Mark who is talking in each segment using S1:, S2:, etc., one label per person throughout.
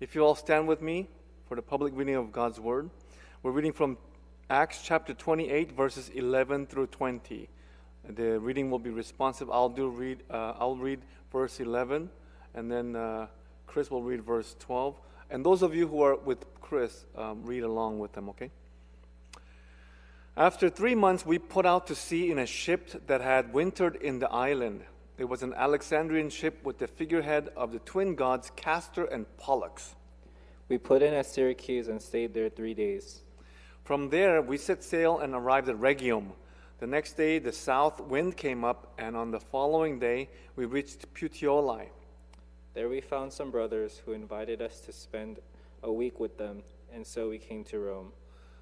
S1: If you all stand with me for the public reading of God's Word, we're reading from Acts chapter 28, verses 11 through 20. The reading will be responsive. I'll do read. Uh, I'll read verse 11, and then uh, Chris will read verse 12. And those of you who are with Chris, um, read along with them. Okay. After three months, we put out to sea in a ship that had wintered in the island. It was an Alexandrian ship with the figurehead of the twin gods Castor and Pollux.
S2: We put in at Syracuse and stayed there three days.
S1: From there, we set sail and arrived at Rhegium. The next day, the south wind came up, and on the following day, we reached Puteoli.
S2: There we found some brothers who invited us to spend a week with them, and so we came to Rome.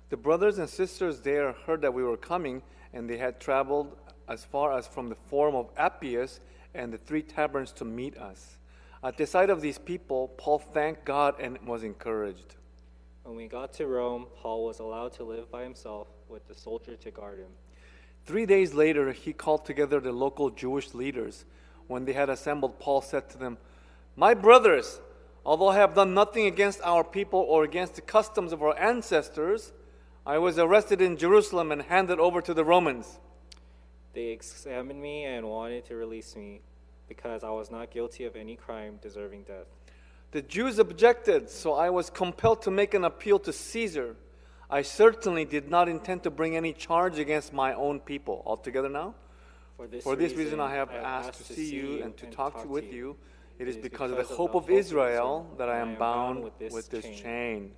S1: The brothers and sisters there heard that we were coming, and they had traveled as far as from the Forum of Appius and the Three Taverns to meet us. At the sight of these people, Paul thanked God and was encouraged.
S2: When we got to Rome, Paul was allowed to live by himself with the soldier to guard him.
S1: Three days later, he called together the local Jewish leaders. When they had assembled, Paul said to them, My brothers, although I have done nothing against our people or against the customs of our ancestors, I was arrested in Jerusalem and handed over to the Romans.
S2: They examined me and wanted to release me because I was not guilty of any crime deserving death.
S1: The Jews objected, so I was compelled to make an appeal to Caesar. I certainly did not intend to bring any charge against my own people. Altogether now?
S2: For this,
S1: For this reason, I have asked to see you and to talk to with you. It is because of the hope of Israel that I am bound with this chain.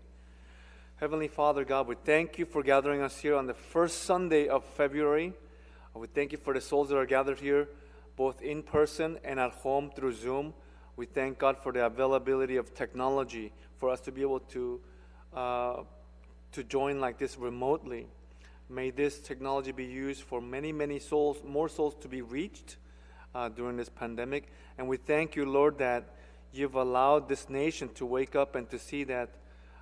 S1: Heavenly Father God, we thank you for gathering us here on the first Sunday of February. We thank you for the souls that are gathered here, both in person and at home through Zoom. We thank God for the availability of technology for us to be able to, uh, to join like this remotely. May this technology be used for many, many souls, more souls to be reached uh, during this pandemic. And we thank you, Lord, that you've allowed this nation to wake up and to see that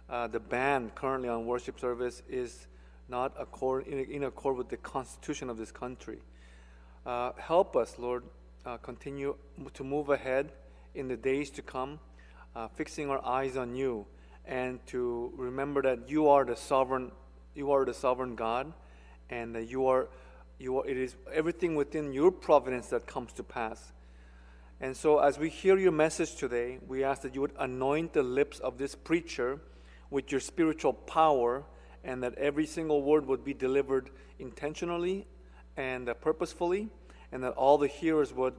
S1: uh, the ban currently on worship service is not accord, in, in accord with the constitution of this country. Uh, help us, Lord, uh, continue to move ahead in the days to come, uh, fixing our eyes on you, and to remember that you are the sovereign, you are the sovereign God, and that you are, you are. It is everything within your providence that comes to pass. And so, as we hear your message today, we ask that you would anoint the lips of this preacher with your spiritual power, and that every single word would be delivered intentionally and uh, purposefully, and that all the hearers would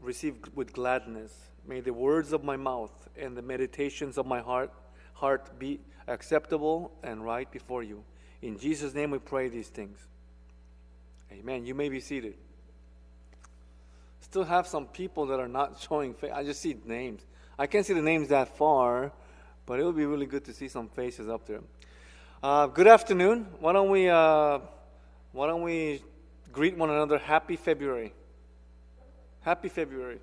S1: receive with gladness. May the words of my mouth and the meditations of my heart, heart be acceptable and right before you. In Jesus' name we pray these things. Amen. You may be seated. Still have some people that are not showing face. I just see names. I can't see the names that far, but it would be really good to see some faces up there. Uh, good afternoon. Why don't we uh, why don't we greet one another? Happy February. Happy February.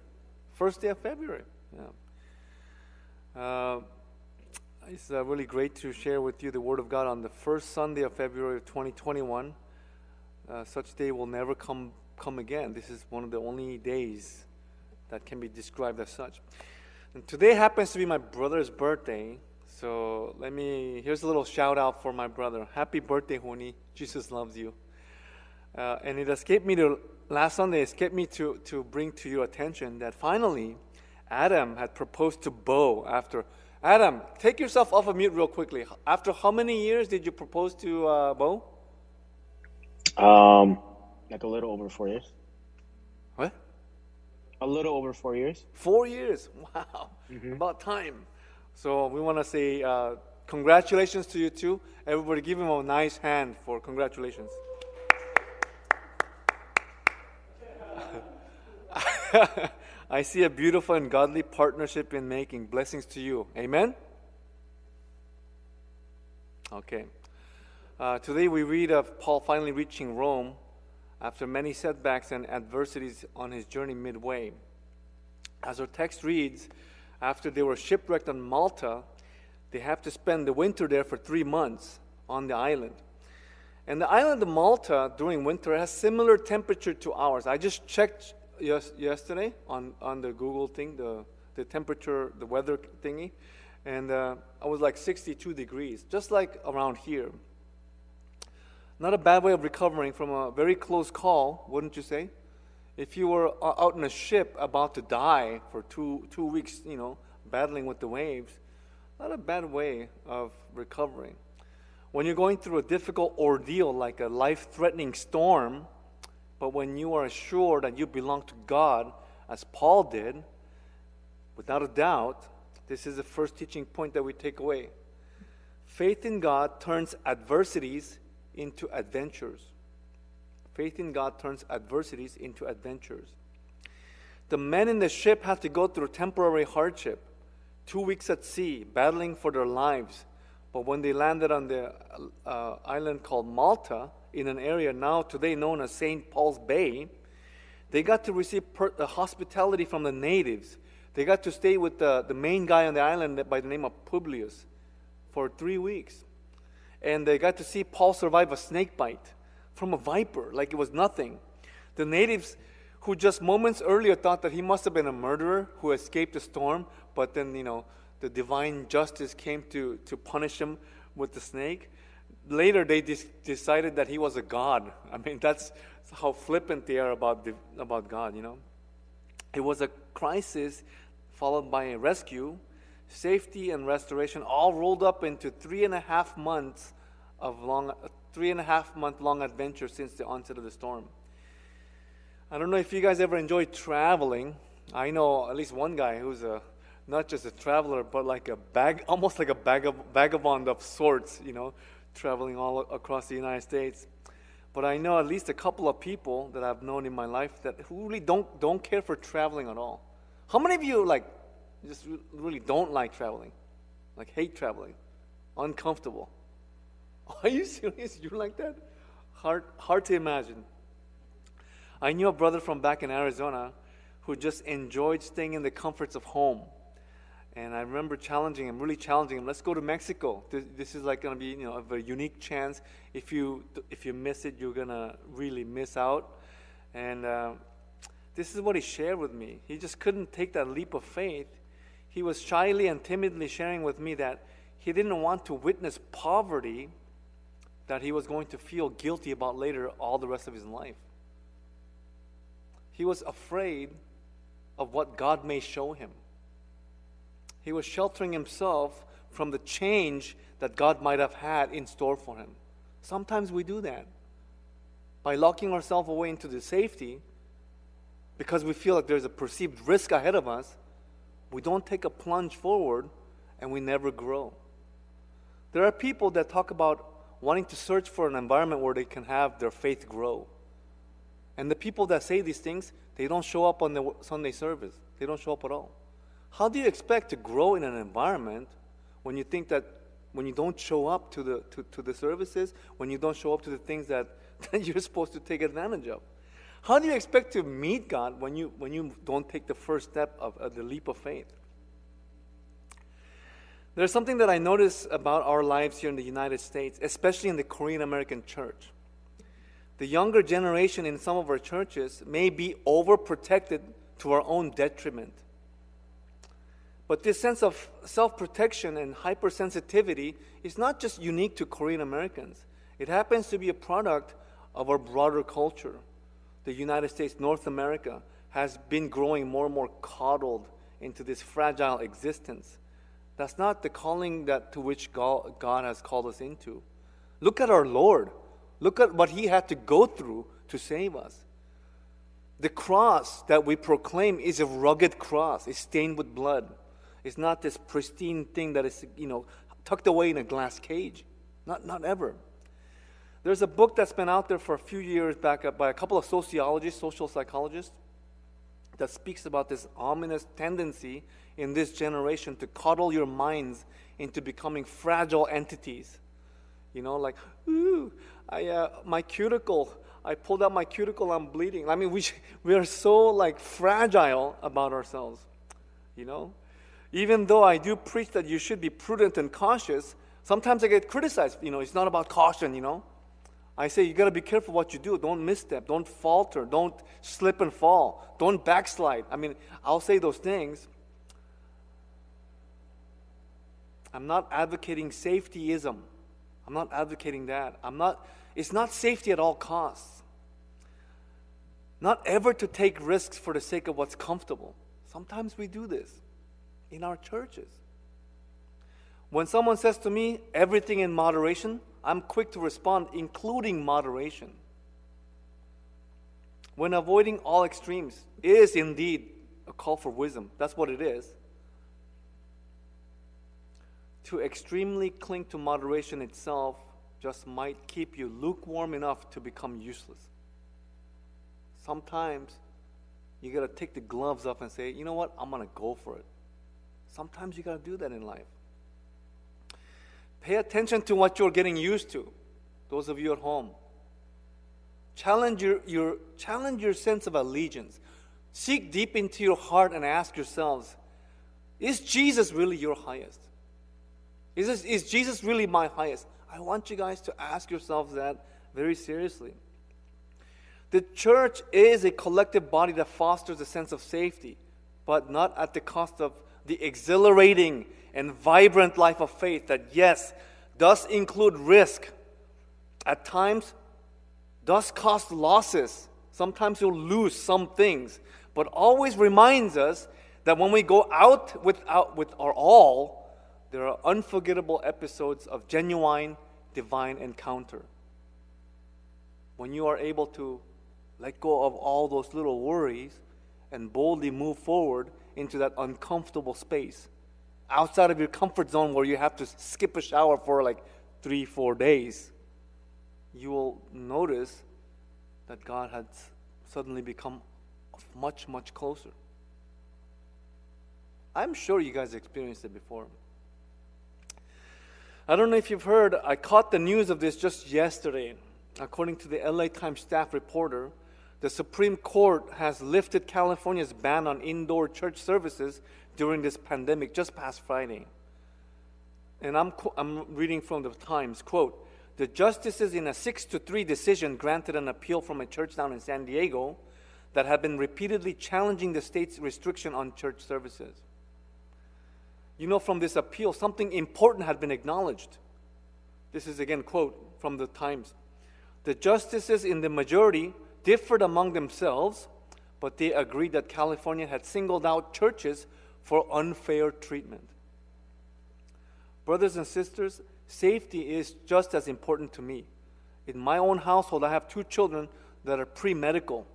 S1: First day of February. Yeah. Uh, it's uh, really great to share with you the Word of God on the first Sunday of February of 2021. Uh, such day will never come come again. This is one of the only days that can be described as such. And today happens to be my brother's birthday. So let me, here's a little shout out for my brother. Happy birthday, Honi. Jesus loves you. Uh, and it escaped me to, last Sunday, escaped me to, to bring to your attention that finally Adam had proposed to Bo after. Adam, take yourself off of mute real quickly. After how many years did you propose to uh, Bo?
S3: Um, like a little over four years.
S1: What?
S3: A little over four years.
S1: Four years. Wow. Mm-hmm. About time. So we want to say uh, congratulations to you too. Everybody give him a nice hand for congratulations. I see a beautiful and godly partnership in making. Blessings to you. Amen? Okay. Uh, today we read of Paul finally reaching Rome after many setbacks and adversities on his journey midway. As our text reads, after they were shipwrecked on Malta, they have to spend the winter there for three months on the island. And the island of Malta during winter has similar temperature to ours. I just checked yes, yesterday on, on the Google thing, the, the temperature, the weather thingy. and uh, I was like 62 degrees, just like around here. Not a bad way of recovering from a very close call, wouldn't you say? If you were uh, out in a ship about to die for two, two weeks, you know, battling with the waves, not a bad way of recovering. When you're going through a difficult ordeal like a life threatening storm, but when you are assured that you belong to God, as Paul did, without a doubt, this is the first teaching point that we take away. Faith in God turns adversities into adventures. Faith in God turns adversities into adventures. The men in the ship had to go through temporary hardship, two weeks at sea, battling for their lives. But when they landed on the uh, island called Malta, in an area now today known as St. Paul's Bay, they got to receive per- uh, hospitality from the natives. They got to stay with the, the main guy on the island by the name of Publius for three weeks. And they got to see Paul survive a snake bite from a viper, like it was nothing. The natives, who just moments earlier thought that he must have been a murderer who escaped the storm, but then, you know, the divine justice came to, to punish him with the snake. Later, they decided that he was a god. I mean, that's how flippant they are about, the, about God, you know. It was a crisis followed by a rescue, safety, and restoration, all rolled up into three and a half months of long, three and a half month long adventure since the onset of the storm. I don't know if you guys ever enjoy traveling. I know at least one guy who's a not just a traveler, but like a bag, almost like a bag of vagabond of sorts, you know, traveling all across the United States. But I know at least a couple of people that I've known in my life that who really don't don't care for traveling at all. How many of you like just really don't like traveling, like hate traveling, uncomfortable? Are you serious? You're like that? Hard hard to imagine. I knew a brother from back in Arizona who just enjoyed staying in the comforts of home and I remember challenging him, really challenging him. Let's go to Mexico. This, this is like going to be, you know, a unique chance. If you if you miss it, you're gonna really miss out. And uh, this is what he shared with me. He just couldn't take that leap of faith. He was shyly and timidly sharing with me that he didn't want to witness poverty that he was going to feel guilty about later all the rest of his life. He was afraid of what God may show him. He was sheltering himself from the change that God might have had in store for him. Sometimes we do that by locking ourselves away into the safety because we feel like there's a perceived risk ahead of us. We don't take a plunge forward and we never grow. There are people that talk about wanting to search for an environment where they can have their faith grow. And the people that say these things, they don't show up on the Sunday service. They don't show up at all. How do you expect to grow in an environment when you think that when you don't show up to the, to, to the services, when you don't show up to the things that, that you're supposed to take advantage of? How do you expect to meet God when you, when you don't take the first step of, of the leap of faith? There's something that I notice about our lives here in the United States, especially in the Korean American church. The younger generation in some of our churches may be overprotected to our own detriment. But this sense of self protection and hypersensitivity is not just unique to Korean Americans, it happens to be a product of our broader culture. The United States, North America, has been growing more and more coddled into this fragile existence. That's not the calling that to which God, God has called us into. Look at our Lord. Look at what he had to go through to save us. The cross that we proclaim is a rugged cross, it's stained with blood. It's not this pristine thing that is, you know, tucked away in a glass cage. Not, not ever. There's a book that's been out there for a few years back uh, by a couple of sociologists, social psychologists, that speaks about this ominous tendency in this generation to coddle your minds into becoming fragile entities. You know, like, ooh, I, uh, my cuticle, I pulled out my cuticle, I'm bleeding. I mean, we, we are so like fragile about ourselves, you know? Even though I do preach that you should be prudent and cautious, sometimes I get criticized. You know, it's not about caution, you know. I say you got to be careful what you do. Don't misstep. Don't falter. Don't slip and fall. Don't backslide. I mean, I'll say those things. I'm not advocating safetyism. I'm not advocating that. I'm not, it's not safety at all costs. Not ever to take risks for the sake of what's comfortable. Sometimes we do this in our churches. When someone says to me, everything in moderation, I'm quick to respond, including moderation. When avoiding all extremes is indeed a call for wisdom, that's what it is. To extremely cling to moderation itself just might keep you lukewarm enough to become useless. Sometimes you got to take the gloves off and say, you know what, I'm going to go for it. Sometimes you got to do that in life. Pay attention to what you're getting used to, those of you at home. Challenge your, your, challenge your sense of allegiance. Seek deep into your heart and ask yourselves Is Jesus really your highest? Is, this, is Jesus really my highest? I want you guys to ask yourselves that very seriously. The church is a collective body that fosters a sense of safety, but not at the cost of the exhilarating and vibrant life of faith that, yes, does include risk. At times, does cost losses. Sometimes you'll lose some things, but always reminds us that when we go out without, with our all, there are unforgettable episodes of genuine divine encounter. When you are able to let go of all those little worries and boldly move forward into that uncomfortable space outside of your comfort zone where you have to skip a shower for like three, four days, you will notice that God has suddenly become much, much closer. I'm sure you guys experienced it before. I don't know if you've heard, I caught the news of this just yesterday. According to the LA Times staff reporter, the Supreme Court has lifted California's ban on indoor church services during this pandemic just past Friday. And I'm, I'm reading from the Times quote, the justices in a 6 to 3 decision granted an appeal from a church down in San Diego that had been repeatedly challenging the state's restriction on church services. You know, from this appeal, something important had been acknowledged. This is again quote from the Times. The justices in the majority differed among themselves, but they agreed that California had singled out churches for unfair treatment. Brothers and sisters, safety is just as important to me. In my own household, I have two children that are pre medical.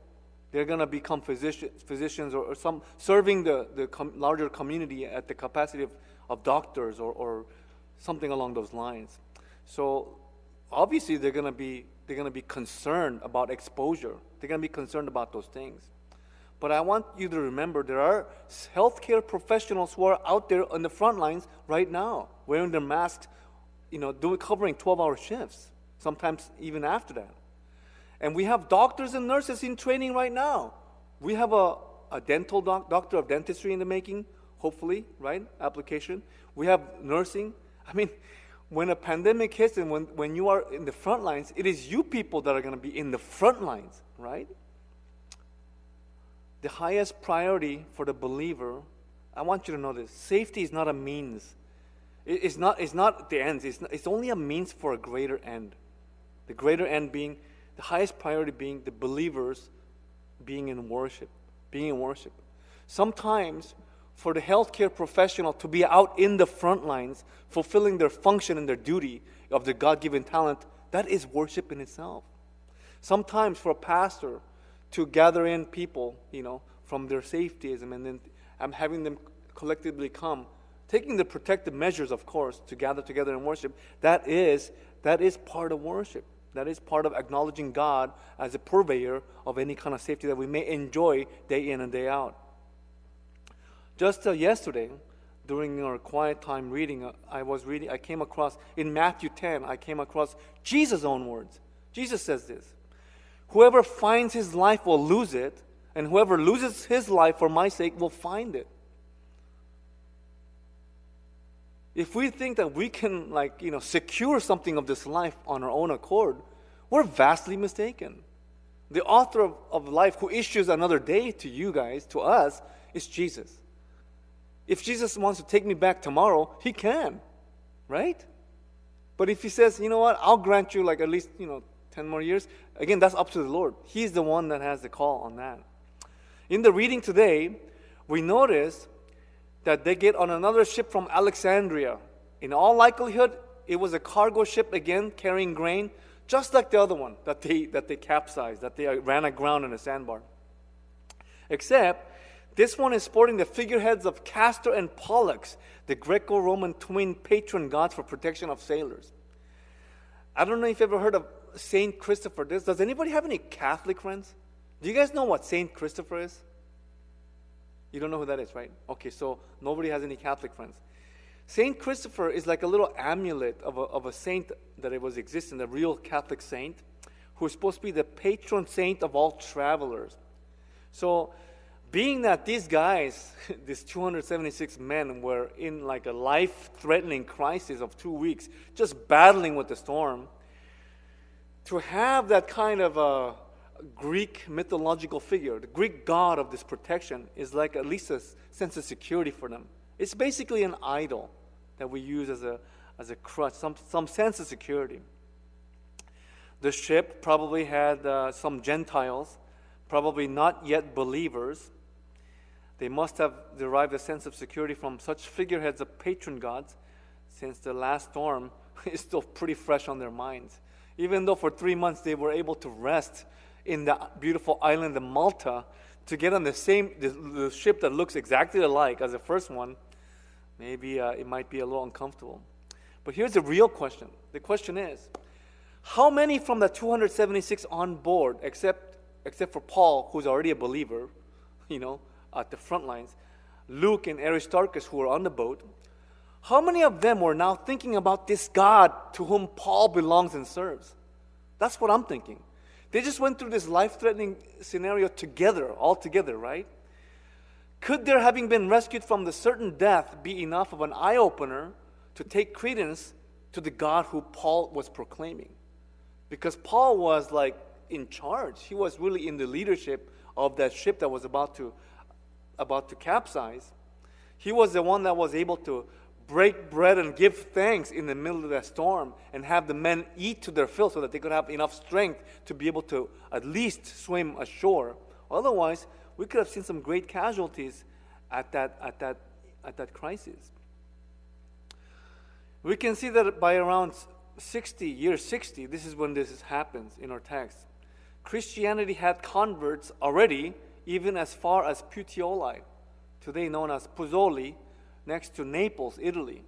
S1: They're going to become physician, physicians or, or, some serving the, the com- larger community at the capacity of, of doctors or, or something along those lines. So obviously they're going to be they're going to be concerned about exposure. They're going to be concerned about those things. But I want you to remember there are healthcare professionals who are out there on the front lines right now, wearing their masks, you know, doing covering 12-hour shifts, sometimes even after that. And we have doctors and nurses in training right now. We have a, a dental doc, doctor of dentistry in the making, hopefully, right? Application. We have nursing. I mean, when a pandemic hits and when, when you are in the front lines, it is you people that are going to be in the front lines, right? The highest priority for the believer, I want you to know this safety is not a means. it's, not, it's not the ends, it's, not, it's only a means for a greater end. The greater end being, the highest priority being the believers being in worship, being in worship. Sometimes for the healthcare professional to be out in the front lines, fulfilling their function and their duty of their God given talent, that is worship in itself. Sometimes for a pastor to gather in people, you know, from their safetyism and then I'm having them collectively come, taking the protective measures, of course, to gather together and worship, that is, that is part of worship. That is part of acknowledging God as a purveyor of any kind of safety that we may enjoy day in and day out. Just uh, yesterday, during our quiet time reading, uh, I was reading, I came across, in Matthew 10, I came across Jesus' own words. Jesus says this Whoever finds his life will lose it, and whoever loses his life for my sake will find it. If we think that we can, like, you know, secure something of this life on our own accord, we're vastly mistaken. The author of, of life who issues another day to you guys, to us, is Jesus. If Jesus wants to take me back tomorrow, he can. right? But if he says, you know what, I'll grant you like at least, you know, 10 more years, again, that's up to the Lord. He's the one that has the call on that. In the reading today, we notice that they get on another ship from Alexandria. In all likelihood, it was a cargo ship again carrying grain, just like the other one that they, that they capsized, that they ran aground in a sandbar. Except this one is sporting the figureheads of Castor and Pollux, the Greco Roman twin patron gods for protection of sailors. I don't know if you've ever heard of Saint Christopher. Does anybody have any Catholic friends? Do you guys know what Saint Christopher is? You don't know who that is, right? Okay, so nobody has any Catholic friends. Saint Christopher is like a little amulet of a, of a saint that it was existing, a real Catholic saint, who is supposed to be the patron saint of all travelers. So, being that these guys, these 276 men, were in like a life threatening crisis of two weeks, just battling with the storm, to have that kind of a Greek mythological figure, the Greek god of this protection, is like at least a sense of security for them. It's basically an idol that we use as a, as a crutch, some, some sense of security. The ship probably had uh, some Gentiles, probably not yet believers. They must have derived a sense of security from such figureheads of patron gods, since the last storm is still pretty fresh on their minds. Even though for three months they were able to rest in the beautiful island of Malta to get on the same the, the ship that looks exactly alike as the first one, maybe uh, it might be a little uncomfortable. But here's the real question. The question is, how many from the 276 on board, except except for Paul, who's already a believer, you know, at the front lines, Luke and Aristarchus, who were on the boat, how many of them were now thinking about this God to whom Paul belongs and serves? That's what I'm thinking. They just went through this life threatening scenario together, all together, right? Could their having been rescued from the certain death be enough of an eye opener to take credence to the God who Paul was proclaiming? Because Paul was like in charge, he was really in the leadership of that ship that was about to, about to capsize. He was the one that was able to break bread and give thanks in the middle of the storm and have the men eat to their fill so that they could have enough strength to be able to at least swim ashore. Otherwise, we could have seen some great casualties at that, at that, at that crisis. We can see that by around 60, year 60, this is when this happens in our text. Christianity had converts already, even as far as Puteoli, today known as Pozzuoli, next to Naples, Italy.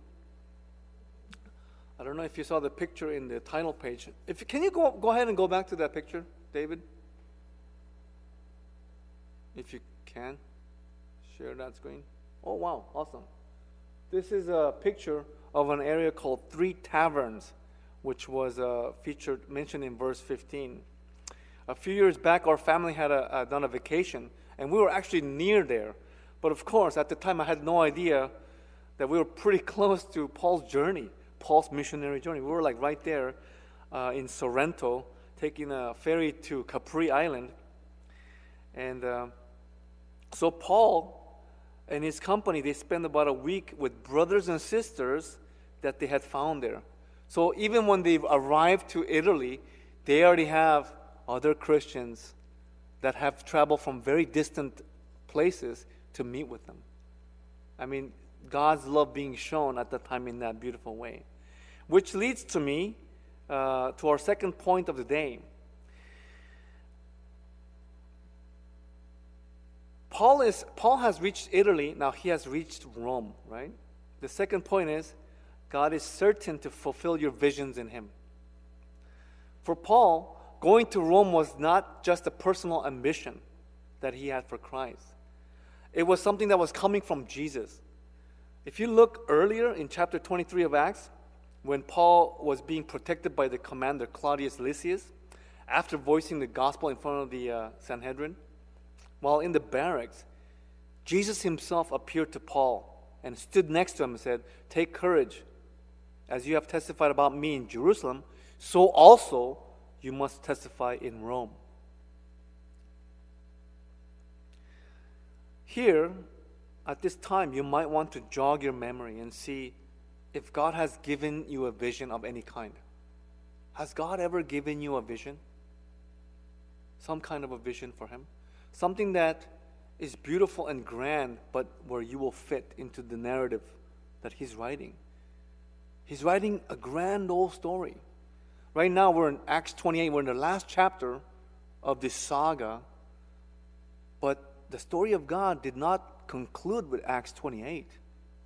S1: I don't know if you saw the picture in the title page. If can you go go ahead and go back to that picture, David? If you can, share that screen. Oh wow, awesome! This is a picture of an area called Three Taverns, which was uh, featured mentioned in verse 15. A few years back, our family had a, a, done a vacation, and we were actually near there. But of course, at the time, I had no idea that we were pretty close to Paul's journey, Paul's missionary journey. We were like right there uh, in Sorrento, taking a ferry to Capri Island. And uh, so Paul and his company, they spent about a week with brothers and sisters that they had found there. So even when they've arrived to Italy, they already have other Christians that have traveled from very distant places to meet with them. I mean, God's love being shown at the time in that beautiful way. Which leads to me uh, to our second point of the day. Paul, is, Paul has reached Italy, now he has reached Rome, right? The second point is God is certain to fulfill your visions in him. For Paul, going to Rome was not just a personal ambition that he had for Christ, it was something that was coming from Jesus. If you look earlier in chapter 23 of Acts, when Paul was being protected by the commander Claudius Lysias, after voicing the gospel in front of the uh, Sanhedrin, while in the barracks, Jesus himself appeared to Paul and stood next to him and said, Take courage. As you have testified about me in Jerusalem, so also you must testify in Rome. Here, at this time, you might want to jog your memory and see if God has given you a vision of any kind. Has God ever given you a vision? Some kind of a vision for Him? Something that is beautiful and grand, but where you will fit into the narrative that He's writing. He's writing a grand old story. Right now, we're in Acts 28, we're in the last chapter of this saga, but the story of God did not conclude with Acts 28.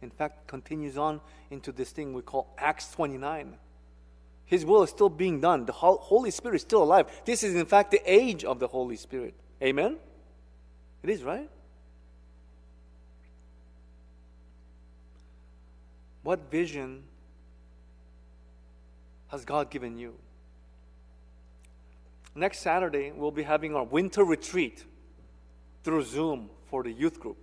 S1: In fact, continues on into this thing we call Acts 29. His will is still being done. The Holy Spirit is still alive. This is, in fact, the age of the Holy Spirit. Amen? It is, right? What vision has God given you? Next Saturday, we'll be having our winter retreat through Zoom for the youth group.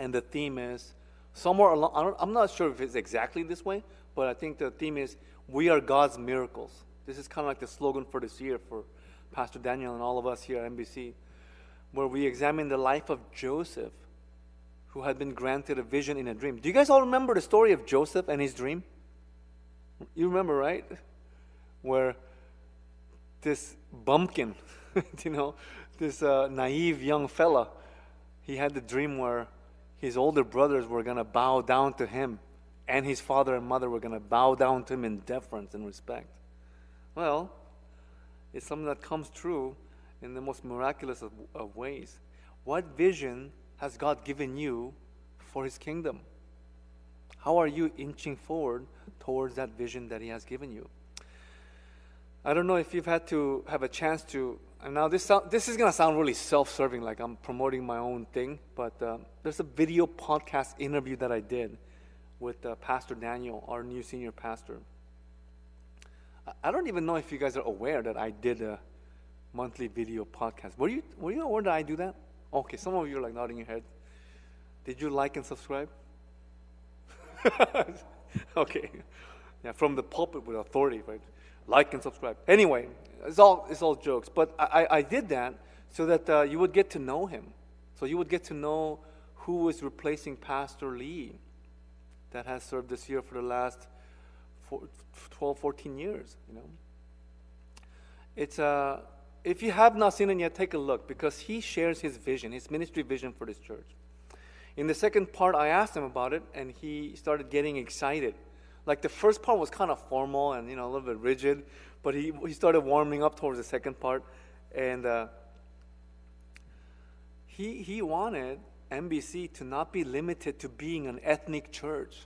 S1: And the theme is somewhere along, I'm not sure if it's exactly this way, but I think the theme is We are God's miracles. This is kind of like the slogan for this year for Pastor Daniel and all of us here at NBC, where we examine the life of Joseph, who had been granted a vision in a dream. Do you guys all remember the story of Joseph and his dream? You remember, right? Where this bumpkin, you know, this uh, naive young fella, he had the dream where his older brothers were going to bow down to him, and his father and mother were going to bow down to him in deference and respect. Well, it's something that comes true in the most miraculous of, of ways. What vision has God given you for his kingdom? How are you inching forward towards that vision that he has given you? I don't know if you've had to have a chance to. And now this sound, this is gonna sound really self-serving, like I'm promoting my own thing. But uh, there's a video podcast interview that I did with uh, Pastor Daniel, our new senior pastor. I don't even know if you guys are aware that I did a monthly video podcast. Were you were you aware that I do that? Okay, some of you are like nodding your head. Did you like and subscribe? okay, yeah, from the pulpit with authority, right? Like and subscribe. Anyway, it's all, it's all jokes. But I, I did that so that uh, you would get to know him. So you would get to know who is replacing Pastor Lee that has served this year for the last four, 12, 14 years, you know. It's, uh, if you have not seen it yet, take a look because he shares his vision, his ministry vision for this church. In the second part, I asked him about it, and he started getting excited like the first part was kind of formal and you know a little bit rigid, but he he started warming up towards the second part, and uh, he he wanted NBC to not be limited to being an ethnic church.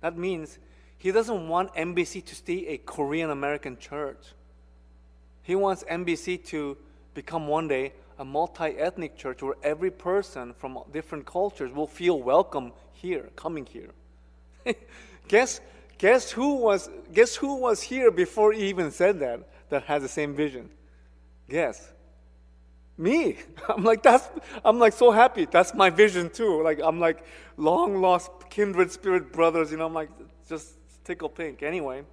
S1: That means he doesn't want NBC to stay a Korean American church. He wants NBC to become one day a multi ethnic church where every person from different cultures will feel welcome here, coming here. guess, guess who was guess who was here before he even said that that has the same vision? Guess. Me. I'm like that's I'm like so happy. That's my vision too. Like I'm like long lost kindred spirit brothers, you know, I'm like just tickle pink. Anyway.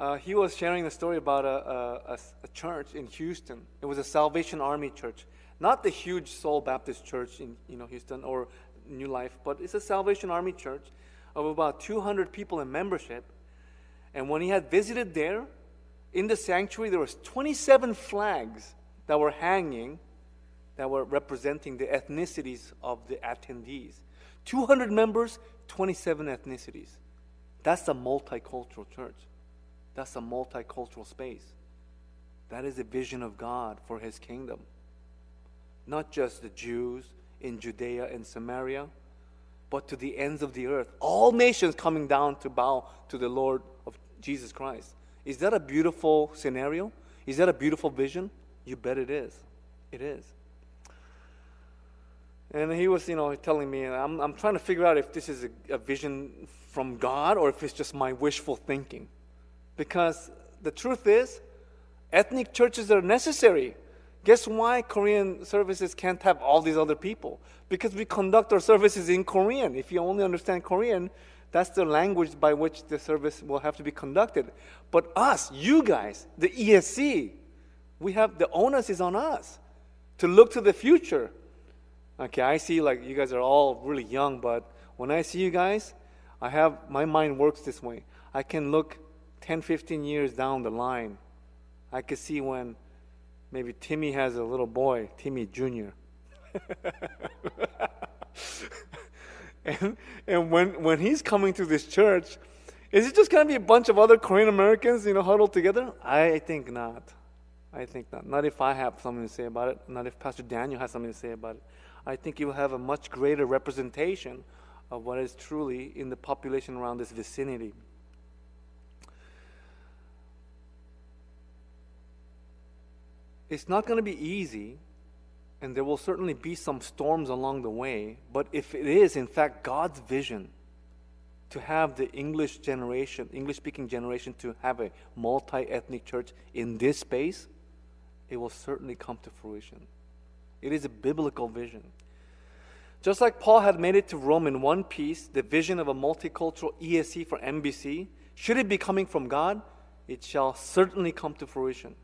S1: Uh, he was sharing a story about a, a, a, church in Houston. It was a Salvation Army church, not the huge Soul Baptist church in you know Houston or New Life, but it's a Salvation Army church of about 200 people in membership. And when he had visited there, in the sanctuary, there was 27 flags that were hanging that were representing the ethnicities of the attendees. 200 members, 27 ethnicities. That's a multicultural church. That's a multicultural space. That is a vision of God for his kingdom. Not just the Jews, in Judea and Samaria, but to the ends of the earth. All nations coming down to bow to the Lord of Jesus Christ. Is that a beautiful scenario? Is that a beautiful vision? You bet it is. It is. And he was, you know, telling me, I'm, I'm trying to figure out if this is a, a vision from God or if it's just my wishful thinking. Because the truth is, ethnic churches are necessary. Guess why Korean services can't have all these other people? Because we conduct our services in Korean. If you only understand Korean, that's the language by which the service will have to be conducted. But us, you guys, the ESC, we have the onus is on us to look to the future. Okay, I see like you guys are all really young, but When I see you guys, I have my mind works this way. I can look 10, 15 years down the line. I can see when maybe Timmy has a little boy, Timmy Jr. and and when, when he's coming to this church, is it just going to be a bunch of other Korean Americans, you know, huddled together? I think not. I think not. Not if I have something to say about it. Not if Pastor Daniel has something to say about it. I think you will have a much greater representation of what is truly in the population around this vicinity. It's not going to be easy, and there will certainly be some storms along the way, but if it is, in fact, God's vision to have the English generation, English speaking generation, to have a multi ethnic church in this space, it will certainly come to fruition. It is a biblical vision. Just like Paul had made it to Rome in one piece, the vision of a multicultural ESC for NBC, should it be coming from God, it shall certainly come to fruition.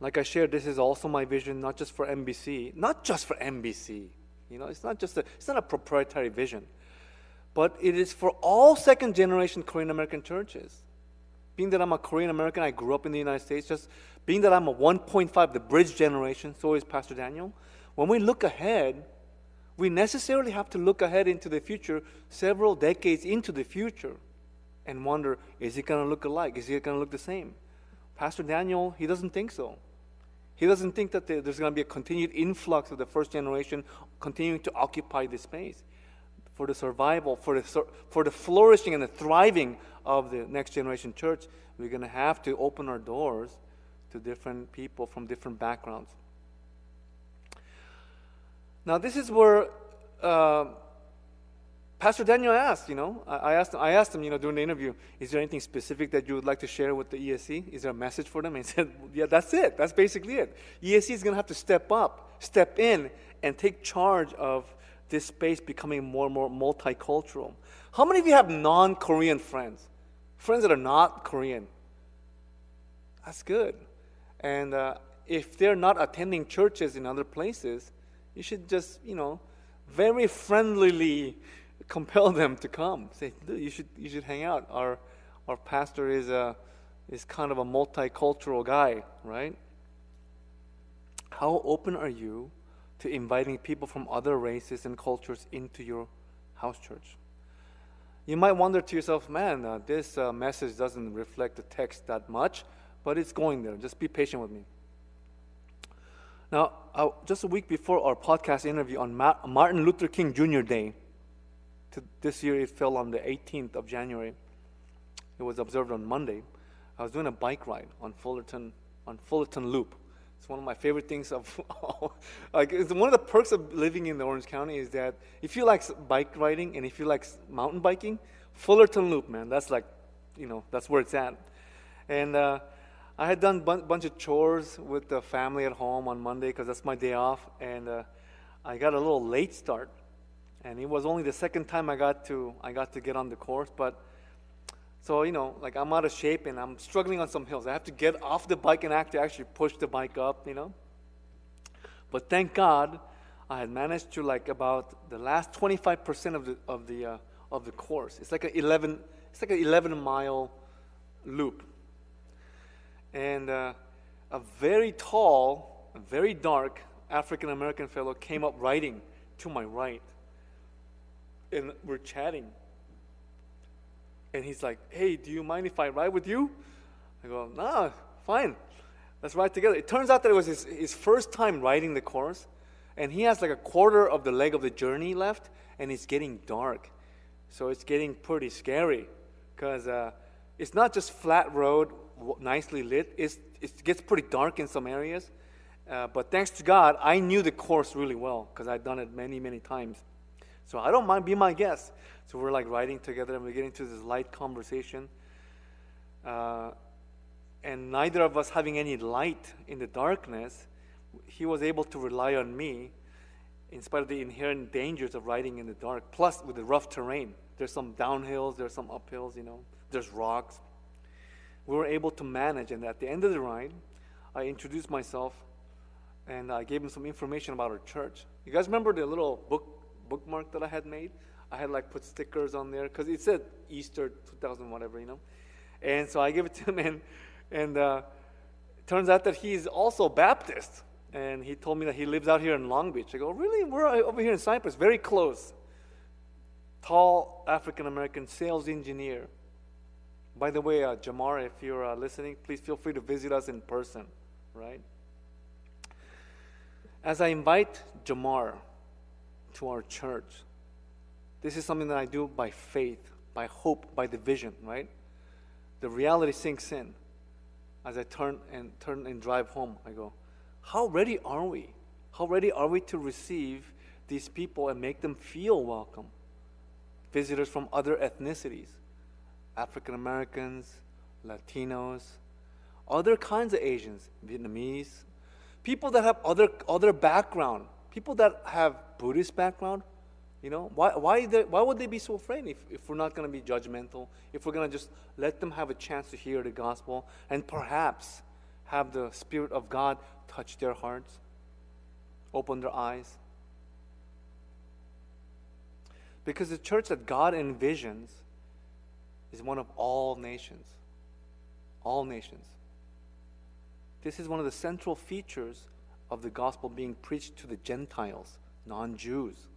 S1: Like I shared, this is also my vision, not just for NBC, not just for NBC. You know, it's not just a, it's not a proprietary vision, but it is for all second generation Korean American churches. Being that I'm a Korean American, I grew up in the United States, just being that I'm a 1.5, the bridge generation, so is Pastor Daniel. When we look ahead, we necessarily have to look ahead into the future, several decades into the future, and wonder is it going to look alike? Is it going to look the same? Pastor Daniel, he doesn't think so. He doesn't think that there's going to be a continued influx of the first generation continuing to occupy this space. For the survival, for the, for the flourishing and the thriving of the next generation church, we're going to have to open our doors to different people from different backgrounds. Now, this is where uh, Pastor Daniel asked, you know, I asked, I asked him, you know, during the interview, is there anything specific that you would like to share with the ESC? Is there a message for them? And he said, yeah, that's it. That's basically it. ESC is going to have to step up, step in, and take charge of this space becoming more and more multicultural. How many of you have non Korean friends? Friends that are not Korean? That's good. And uh, if they're not attending churches in other places, you should just, you know, very friendlily compel them to come. Say, you should you should hang out. Our our pastor is a is kind of a multicultural guy, right? How open are you to inviting people from other races and cultures into your house church? You might wonder to yourself, man, uh, this uh, message doesn't reflect the text that much, but it's going there. Just be patient with me. Now, uh, just a week before our podcast interview on Ma- Martin Luther King Jr. Day, to this year it fell on the 18th of January. It was observed on Monday. I was doing a bike ride on Fullerton on Fullerton Loop. It's one of my favorite things of like it's one of the perks of living in Orange County is that if you like bike riding and if you like mountain biking, Fullerton Loop, man, that's like, you know, that's where it's at. And uh, I had done a bun- bunch of chores with the family at home on Monday because that's my day off, and uh, I got a little late start and it was only the second time I got to I got to get on the course. But so you know, like I'm out of shape and I'm struggling on some hills. I have to get off the bike and actually actually push the bike up, you know. But thank God, I had managed to like about the last 25% of the of the uh, of the course. It's like a 11 it's like an 11 mile loop, and uh, a very tall, very dark African American fellow came up riding to my right and we're chatting. And he's like, Hey, do you mind if I ride with you? I go, Nah, fine. Let's ride together. It turns out that it was his, his first time riding the course, and he has like a quarter of the leg of the journey left, and it's getting dark. So it's getting pretty scary because uh, it's not just flat road, nicely lit, it's, it gets pretty dark in some areas. Uh, but thanks to God, I knew the course really well because I'd done it many, many times. So I don't mind, be my guest. So we're like riding together and we get into this light conversation. Uh, and neither of us having any light in the darkness, he was able to rely on me in spite of the inherent dangers of riding in the dark, plus with the rough terrain. There's some downhills, there's some uphills, you know, there's rocks. We were able to manage, and at the end of the ride, I introduced myself and I gave him some information about our church. You guys remember the little book bookmark that I had made. I had like put stickers on there because it said Easter 2000 whatever, you know. And so I gave it to him, and and uh, turns out that he's also Baptist. And he told me that he lives out here in Long Beach. I go, really? We're over here in Cypress, very close. Tall African American sales engineer. By the way, uh, Jamar, if you're uh, listening, please feel free to visit us in person, right? As I invite Jamar to our church, this is something that I do by faith, by hope, by the vision, right? The reality sinks in. As I turn and turn and drive home, I go, how ready are we? How ready are we to receive these people and make them feel welcome? Visitors from other ethnicities, African Americans, Latinos, other kinds of Asians, Vietnamese, people that have other other background, people that have Buddhist background, you know, why, why, they, why would they be so afraid if, if we're not going to be judgmental, if we're going to just let them have a chance to hear the gospel and perhaps have the Spirit of God touch their hearts, open their eyes? Because the church that God envisions is one of all nations. All nations. This is one of the central features of the gospel being preached to the Gentiles, non Jews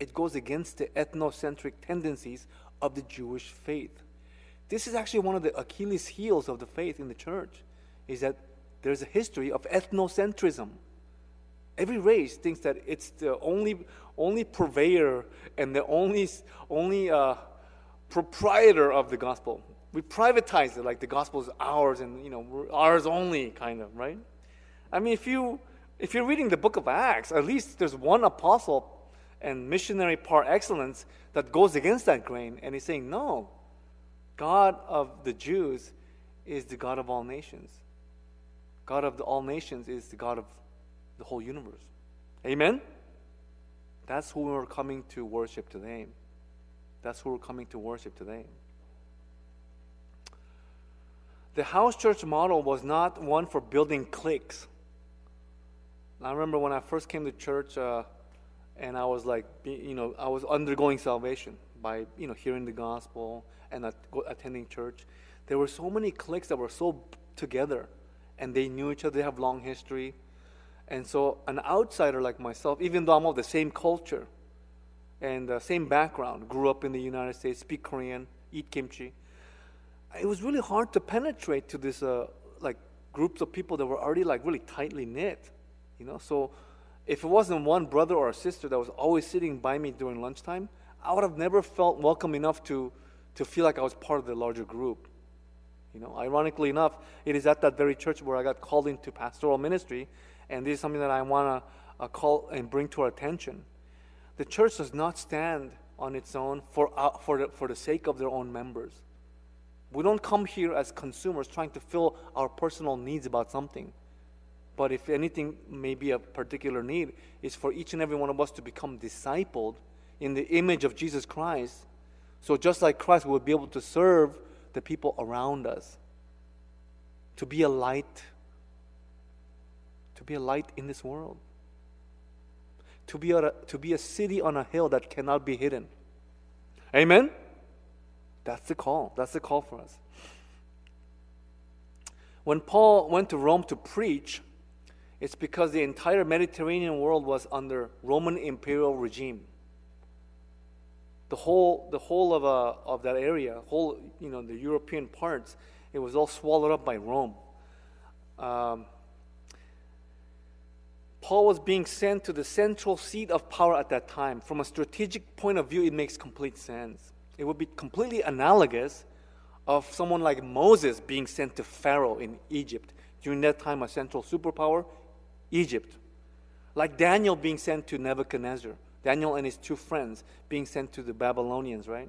S1: it goes against the ethnocentric tendencies of the Jewish faith. This is actually one of the Achilles' heels of the faith in the church, is that there's a history of ethnocentrism. Every race thinks that it's the only, only purveyor and the only, only uh, proprietor of the gospel. We privatize it like the gospel is ours and you know ours only, kind of, right? I mean, if you if you're reading the book of Acts, at least there's one apostle and missionary par excellence that goes against that grain. And he's saying, no, God of the Jews is the God of all nations. God of the all nations is the God of the whole universe. Amen? That's who we're coming to worship today. That's who we're coming to worship today. The house church model was not one for building cliques. I remember when I first came to church, uh, and I was like, you know, I was undergoing salvation by, you know, hearing the gospel and attending church. There were so many cliques that were so together, and they knew each other. They have long history, and so an outsider like myself, even though I'm of the same culture and the same background, grew up in the United States, speak Korean, eat kimchi. It was really hard to penetrate to this uh, like groups of people that were already like really tightly knit, you know. So if it wasn't one brother or a sister that was always sitting by me during lunchtime, I would have never felt welcome enough to, to feel like I was part of the larger group. You know, ironically enough, it is at that very church where I got called into pastoral ministry, and this is something that I want to uh, call and bring to our attention. The church does not stand on its own for, uh, for, the, for the sake of their own members. We don't come here as consumers trying to fill our personal needs about something. But if anything may be a particular need, is for each and every one of us to become discipled in the image of Jesus Christ. So just like Christ, we'll be able to serve the people around us. To be a light. To be a light in this world. To be a, to be a city on a hill that cannot be hidden. Amen? That's the call. That's the call for us. When Paul went to Rome to preach, it's because the entire Mediterranean world was under Roman imperial regime. The whole, the whole of, uh, of that area, whole, you know, the European parts, it was all swallowed up by Rome. Um, Paul was being sent to the central seat of power at that time. From a strategic point of view, it makes complete sense. It would be completely analogous of someone like Moses being sent to Pharaoh in Egypt. During that time, a central superpower, Egypt. Like Daniel being sent to Nebuchadnezzar, Daniel and his two friends being sent to the Babylonians, right?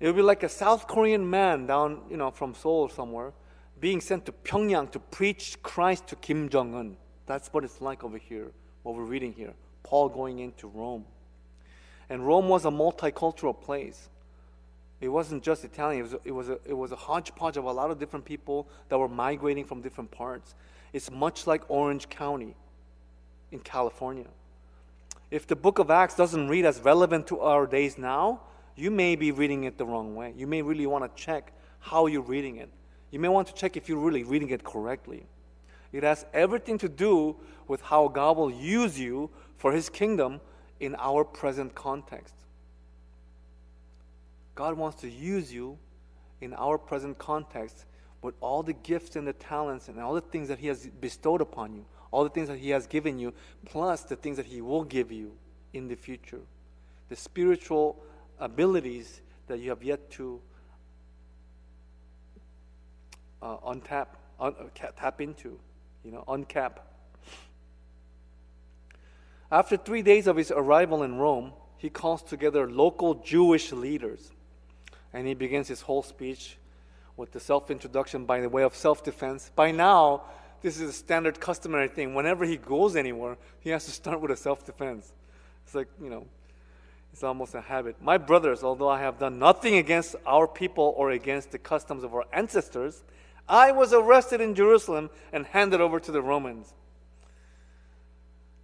S1: It would be like a South Korean man down, you know, from Seoul somewhere, being sent to Pyongyang to preach Christ to Kim Jong un. That's what it's like over here, what we're reading here. Paul going into Rome. And Rome was a multicultural place. It wasn't just Italian, it was, it was, a, it was a hodgepodge of a lot of different people that were migrating from different parts. It's much like Orange County in California. If the book of Acts doesn't read as relevant to our days now, you may be reading it the wrong way. You may really want to check how you're reading it. You may want to check if you're really reading it correctly. It has everything to do with how God will use you for His kingdom in our present context. God wants to use you in our present context with all the gifts and the talents and all the things that He has bestowed upon you, all the things that He has given you, plus the things that He will give you in the future. The spiritual abilities that you have yet to uh, untap, un, uh, tap into, you know, uncap. After three days of his arrival in Rome, he calls together local Jewish leaders and he begins his whole speech with the self introduction by the way of self defense. By now, this is a standard customary thing. Whenever he goes anywhere, he has to start with a self defense. It's like, you know, it's almost a habit. My brothers, although I have done nothing against our people or against the customs of our ancestors, I was arrested in Jerusalem and handed over to the Romans.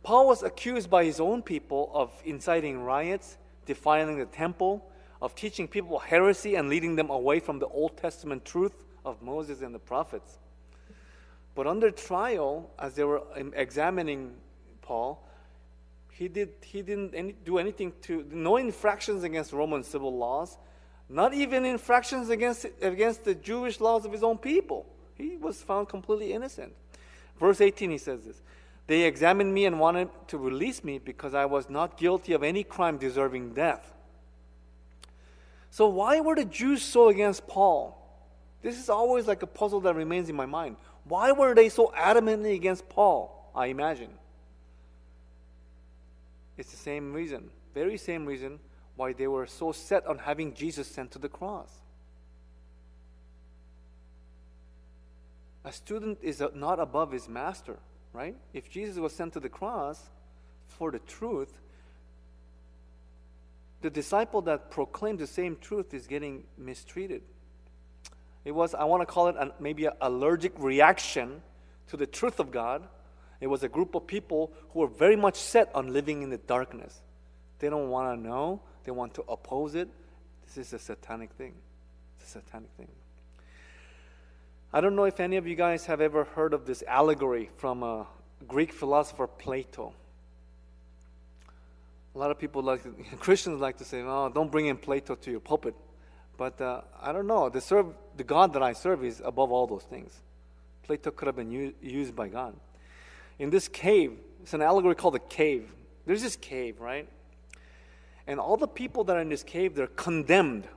S1: Paul was accused by his own people of inciting riots, defiling the temple, of teaching people heresy and leading them away from the Old Testament truth of Moses and the prophets. But under trial, as they were examining Paul, he, did, he didn't any, do anything to, no infractions against Roman civil laws, not even infractions against, against the Jewish laws of his own people. He was found completely innocent. Verse 18, he says this They examined me and wanted to release me because I was not guilty of any crime deserving death. So, why were the Jews so against Paul? This is always like a puzzle that remains in my mind. Why were they so adamantly against Paul? I imagine. It's the same reason, very same reason why they were so set on having Jesus sent to the cross. A student is not above his master, right? If Jesus was sent to the cross for the truth, the disciple that proclaimed the same truth is getting mistreated. It was, I want to call it an, maybe an allergic reaction to the truth of God. It was a group of people who were very much set on living in the darkness. They don't want to know, they want to oppose it. This is a satanic thing. It's a satanic thing. I don't know if any of you guys have ever heard of this allegory from a Greek philosopher Plato. A lot of people like Christians like to say, "Oh, don't bring in Plato to your pulpit." But uh, I don't know. The serve the God that I serve is above all those things. Plato could have been u- used by God. In this cave, it's an allegory called the cave. There's this cave, right? And all the people that are in this cave, they're condemned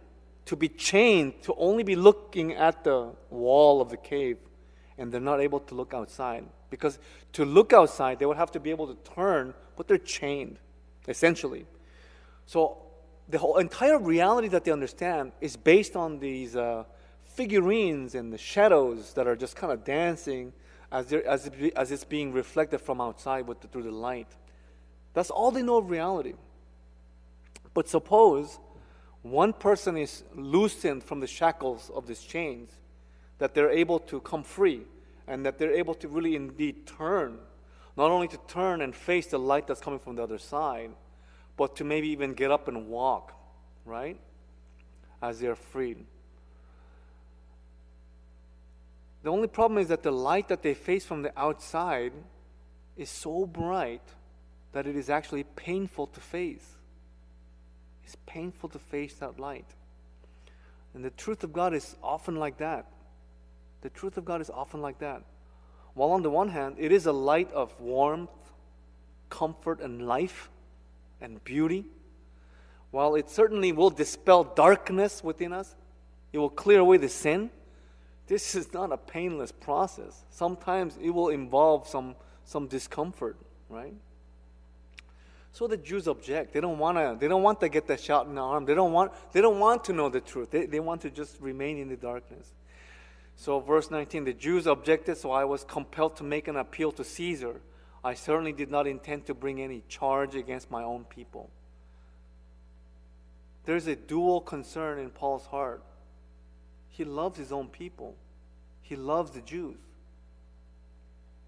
S1: to be chained to only be looking at the wall of the cave, and they're not able to look outside. Because to look outside, they would have to be able to turn, but they're chained essentially. So the whole entire reality that they understand is based on these uh, figurines and the shadows that are just kind of dancing as, as, it, as it's being reflected from outside with the, through the light. That's all they know of reality. But suppose one person is loosened from the shackles of these chains, that they're able to come free, and that they're able to really indeed turn not only to turn and face the light that's coming from the other side, but to maybe even get up and walk, right? As they're freed. The only problem is that the light that they face from the outside is so bright that it is actually painful to face. It's painful to face that light. And the truth of God is often like that. The truth of God is often like that. While on the one hand, it is a light of warmth, comfort, and life and beauty, while it certainly will dispel darkness within us, it will clear away the sin. This is not a painless process. Sometimes it will involve some, some discomfort, right? So the Jews object. They don't want to. They don't want to get that shot in the arm. They don't want. They don't want to know the truth. They, they want to just remain in the darkness. So, verse 19 the Jews objected, so I was compelled to make an appeal to Caesar. I certainly did not intend to bring any charge against my own people. There's a dual concern in Paul's heart. He loves his own people, he loves the Jews.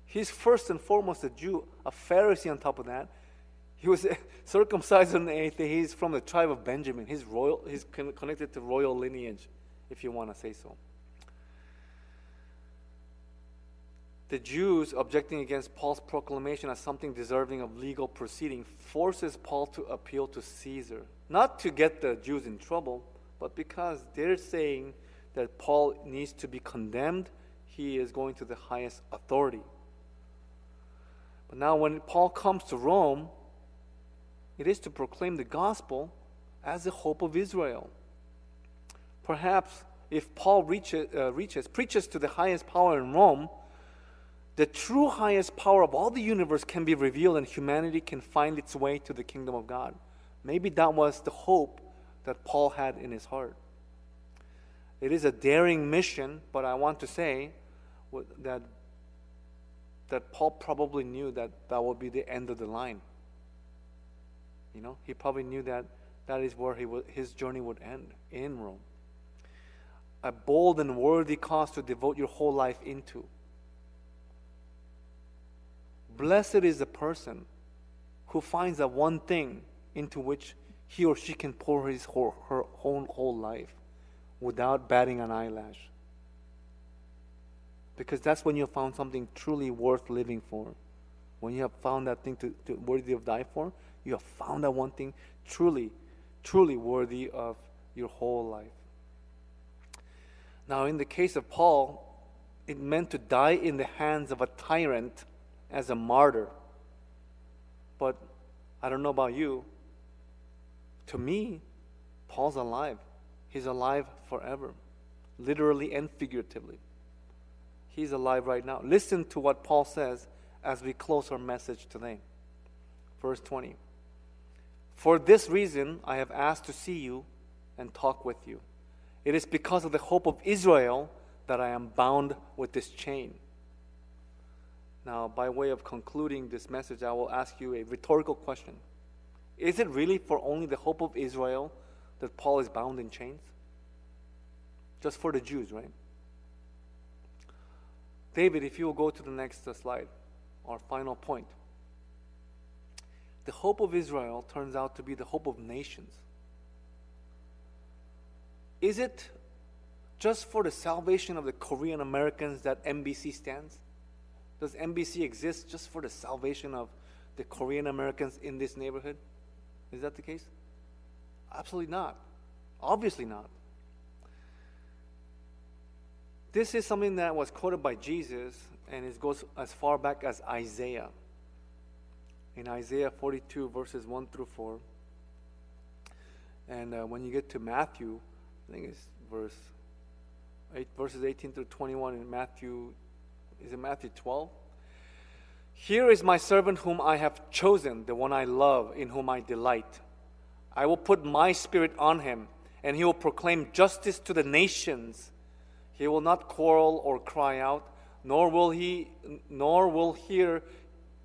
S1: He's first and foremost a Jew, a Pharisee on top of that. He was circumcised on the eighth day. He's from the tribe of Benjamin. He's royal. He's connected to royal lineage, if you want to say so. The Jews objecting against Paul's proclamation as something deserving of legal proceeding forces Paul to appeal to Caesar, not to get the Jews in trouble, but because they're saying that Paul needs to be condemned, he is going to the highest authority. But now, when Paul comes to Rome, it is to proclaim the gospel as the hope of Israel. Perhaps if Paul reaches, uh, reaches preaches to the highest power in Rome, the true highest power of all the universe can be revealed and humanity can find its way to the kingdom of God. Maybe that was the hope that Paul had in his heart. It is a daring mission, but I want to say that, that Paul probably knew that that would be the end of the line. You know, he probably knew that that is where he his journey would end in Rome. A bold and worthy cause to devote your whole life into. Blessed is the person who finds that one thing into which he or she can pour his whole, her whole, whole life without batting an eyelash. Because that's when you have found something truly worth living for. When you have found that thing to, to worthy of die for, you have found that one thing truly, truly worthy of your whole life. Now, in the case of Paul, it meant to die in the hands of a tyrant as a martyr. But I don't know about you. To me, Paul's alive. He's alive forever, literally and figuratively. He's alive right now. Listen to what Paul says as we close our message today. Verse 20. For this reason, I have asked to see you and talk with you. It is because of the hope of Israel that I am bound with this chain. Now, by way of concluding this message, I will ask you a rhetorical question Is it really for only the hope of Israel that Paul is bound in chains? Just for the Jews, right? David, if you will go to the next uh, slide, our final point. The hope of Israel turns out to be the hope of nations. Is it just for the salvation of the Korean Americans that NBC stands? Does NBC exist just for the salvation of the Korean Americans in this neighborhood? Is that the case? Absolutely not. Obviously not. This is something that was quoted by Jesus, and it goes as far back as Isaiah. In Isaiah 42, verses 1 through 4. And uh, when you get to Matthew, I think it's verse 8, verses 18 through 21 in Matthew is it Matthew 12? Here is my servant whom I have chosen, the one I love, in whom I delight. I will put my spirit on him, and he will proclaim justice to the nations. He will not quarrel or cry out, nor will he nor will hear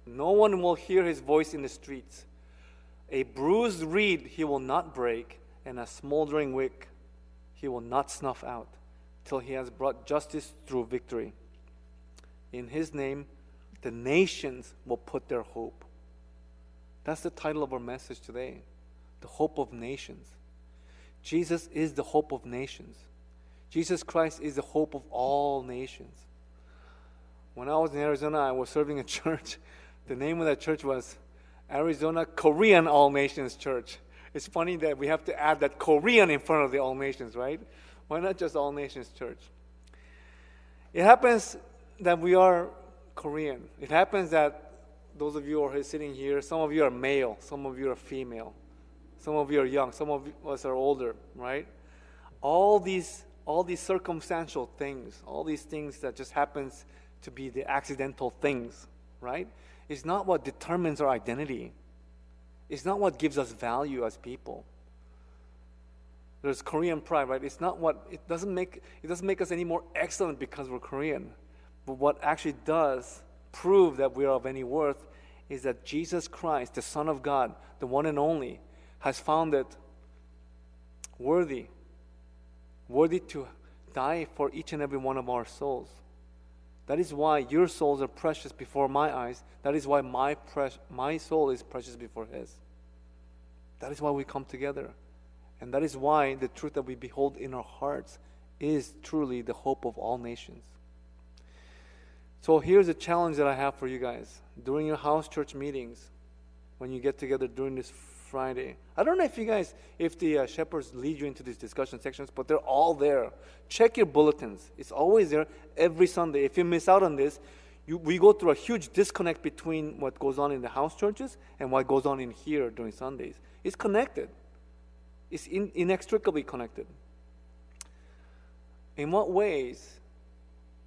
S1: no one will hear his voice in the streets. A bruised reed he will not break, and a smoldering wick he will not snuff out, till he has brought justice through victory. In his name, the nations will put their hope. That's the title of our message today the hope of nations. Jesus is the hope of nations. Jesus Christ is the hope of all nations. When I was in Arizona, I was serving a church. The name of that church was Arizona Korean All Nations Church. It's funny that we have to add that Korean in front of the All Nations, right? Why not just All Nations Church? It happens that we are Korean. It happens that those of you who are sitting here, some of you are male, some of you are female, some of you are young, some of us are older, right? All these, all these circumstantial things, all these things that just happens to be the accidental things, right? Is not what determines our identity. It's not what gives us value as people. There's Korean pride, right? It's not what it doesn't make it doesn't make us any more excellent because we're Korean. But what actually does prove that we are of any worth is that Jesus Christ, the Son of God, the one and only, has found it worthy, worthy to die for each and every one of our souls, That is why your souls are precious before my eyes. That is why my, pres- my soul is precious before His. That is why we come together. And that is why the truth that we behold in our hearts is truly the hope of all nations. So here's a challenge that I have for you guys. During your house church meetings, when you get together during this Friday, I don't know if you guys, if the uh, shepherds lead you into these discussion sections, but they're all there. Check your bulletins. It's always there every Sunday. If you miss out on this, you, we go through a huge disconnect between what goes on in the house churches and what goes on in here during Sundays. It's connected. It's in, inextricably connected. In what ways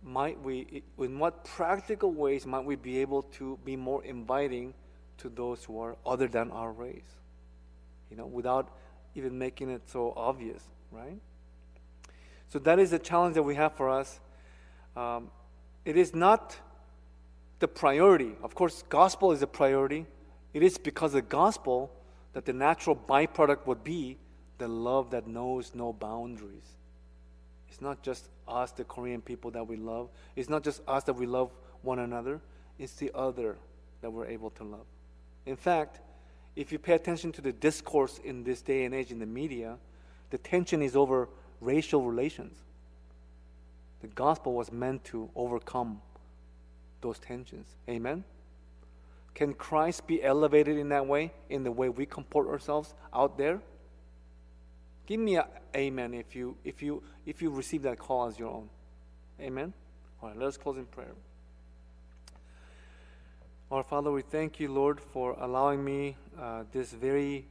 S1: might we, in what practical ways might we be able to be more inviting to those who are other than our race? You know, without even making it so obvious, right? So that is the challenge that we have for us. Um, it is not the priority. Of course, gospel is a priority. It is because of gospel that the natural byproduct would be the love that knows no boundaries. It's not just us, the Korean people that we love. It's not just us that we love one another. It's the other that we're able to love. In fact, if you pay attention to the discourse in this day and age in the media, the tension is over racial relations. The gospel was meant to overcome those tensions. Amen? Can Christ be elevated in that way, in the way we comport ourselves out there? Give me an amen if you if you if you receive that call as your own. Amen. All right, let us close in prayer. Our Father, we thank you, Lord, for allowing me uh, this very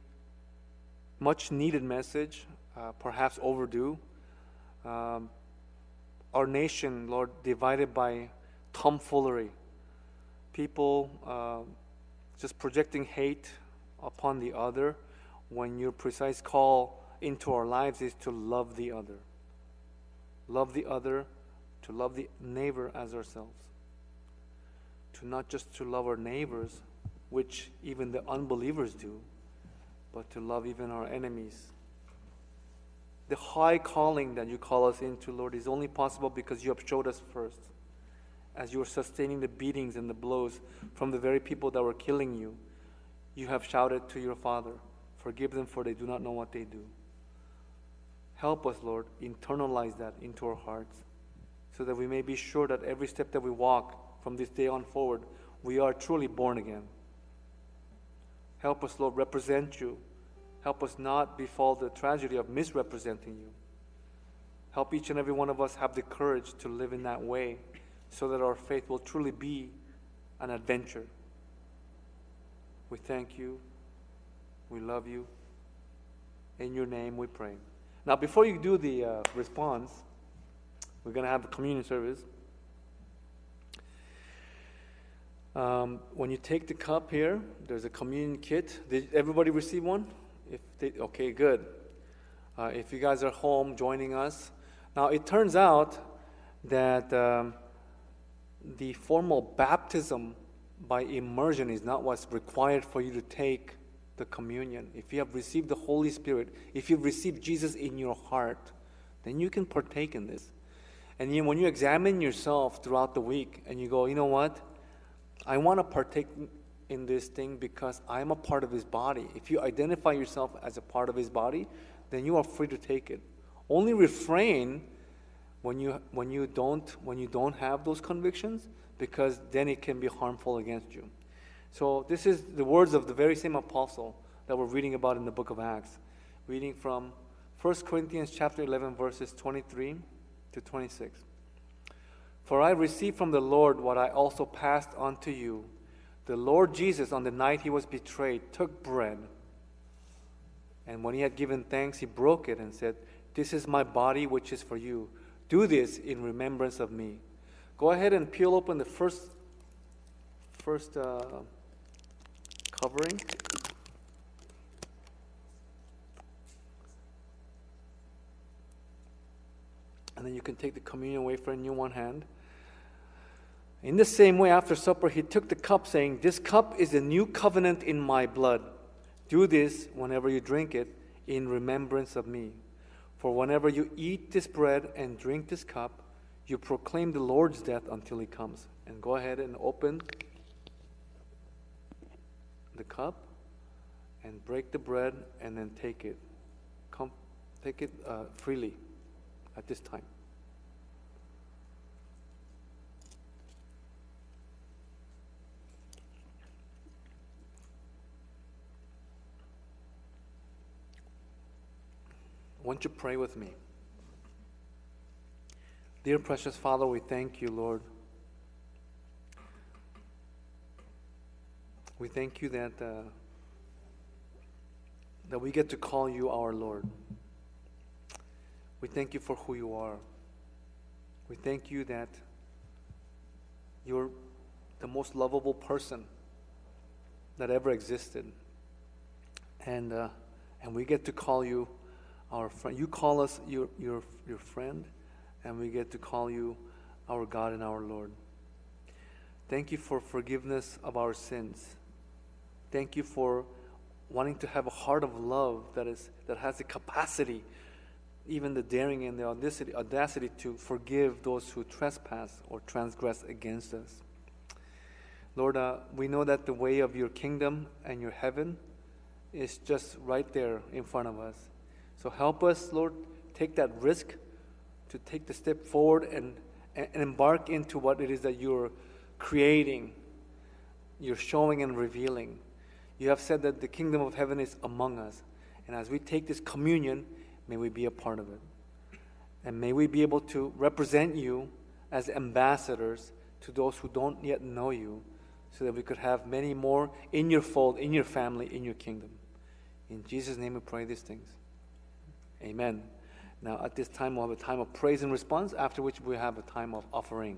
S1: much needed message, uh, perhaps overdue. Um, our nation, Lord, divided by tomfoolery, people uh, just projecting hate upon the other when your precise call into our lives is to love the other. Love the other, to love the neighbor as ourselves to not just to love our neighbors, which even the unbelievers do, but to love even our enemies. The high calling that you call us into, Lord, is only possible because you have showed us first. As you are sustaining the beatings and the blows from the very people that were killing you, you have shouted to your Father, Forgive them, for they do not know what they do. Help us, Lord, internalize that into our hearts so that we may be sure that every step that we walk, from this day on forward, we are truly born again. Help us, Lord, represent you. Help us not befall the tragedy of misrepresenting you. Help each and every one of us have the courage to live in that way so that our faith will truly be an adventure. We thank you. We love you. In your name we pray. Now, before you do the uh, response, we're going to have the communion service. Um, when you take the cup here, there's a communion kit. Did everybody receive one? If they, okay, good. Uh, if you guys are home joining us, now it turns out that um, the formal baptism by immersion is not what's required for you to take the communion. If you have received the Holy Spirit, if you've received Jesus in your heart, then you can partake in this. And you, when you examine yourself throughout the week and you go, you know what? I want to partake in this thing because I'm a part of his body. If you identify yourself as a part of his body, then you are free to take it. Only refrain when you when you don't when you don't have those convictions because then it can be harmful against you. So this is the words of the very same apostle that we're reading about in the book of Acts. Reading from 1 Corinthians chapter 11 verses 23 to 26. For I received from the Lord what I also passed on to you. The Lord Jesus, on the night he was betrayed, took bread. And when he had given thanks, he broke it and said, This is my body, which is for you. Do this in remembrance of me. Go ahead and peel open the first, first uh, covering. And then you can take the communion wafer in your one hand. In the same way, after supper, he took the cup, saying, This cup is a new covenant in my blood. Do this whenever you drink it in remembrance of me. For whenever you eat this bread and drink this cup, you proclaim the Lord's death until he comes. And go ahead and open the cup and break the bread and then take it. Come, take it uh, freely at this time. Won't you pray with me? Dear precious Father, we thank you, Lord. We thank you that, uh, that we get to call you our Lord. We thank you for who you are. We thank you that you're the most lovable person that ever existed. And, uh, and we get to call you our friend. You call us your, your, your friend, and we get to call you our God and our Lord. Thank you for forgiveness of our sins. Thank you for wanting to have a heart of love that, is, that has the capacity, even the daring and the audacity, audacity to forgive those who trespass or transgress against us. Lord, uh, we know that the way of your kingdom and your heaven is just right there in front of us. So help us, Lord, take that risk to take the step forward and, and embark into what it is that you're creating, you're showing and revealing. You have said that the kingdom of heaven is among us. And as we take this communion, may we be a part of it. And may we be able to represent you as ambassadors to those who don't yet know you, so that we could have many more in your fold, in your family, in your kingdom. In Jesus' name we pray these things. Amen. Now, at this time, we'll have a time of praise and response, after which we have a time of offering.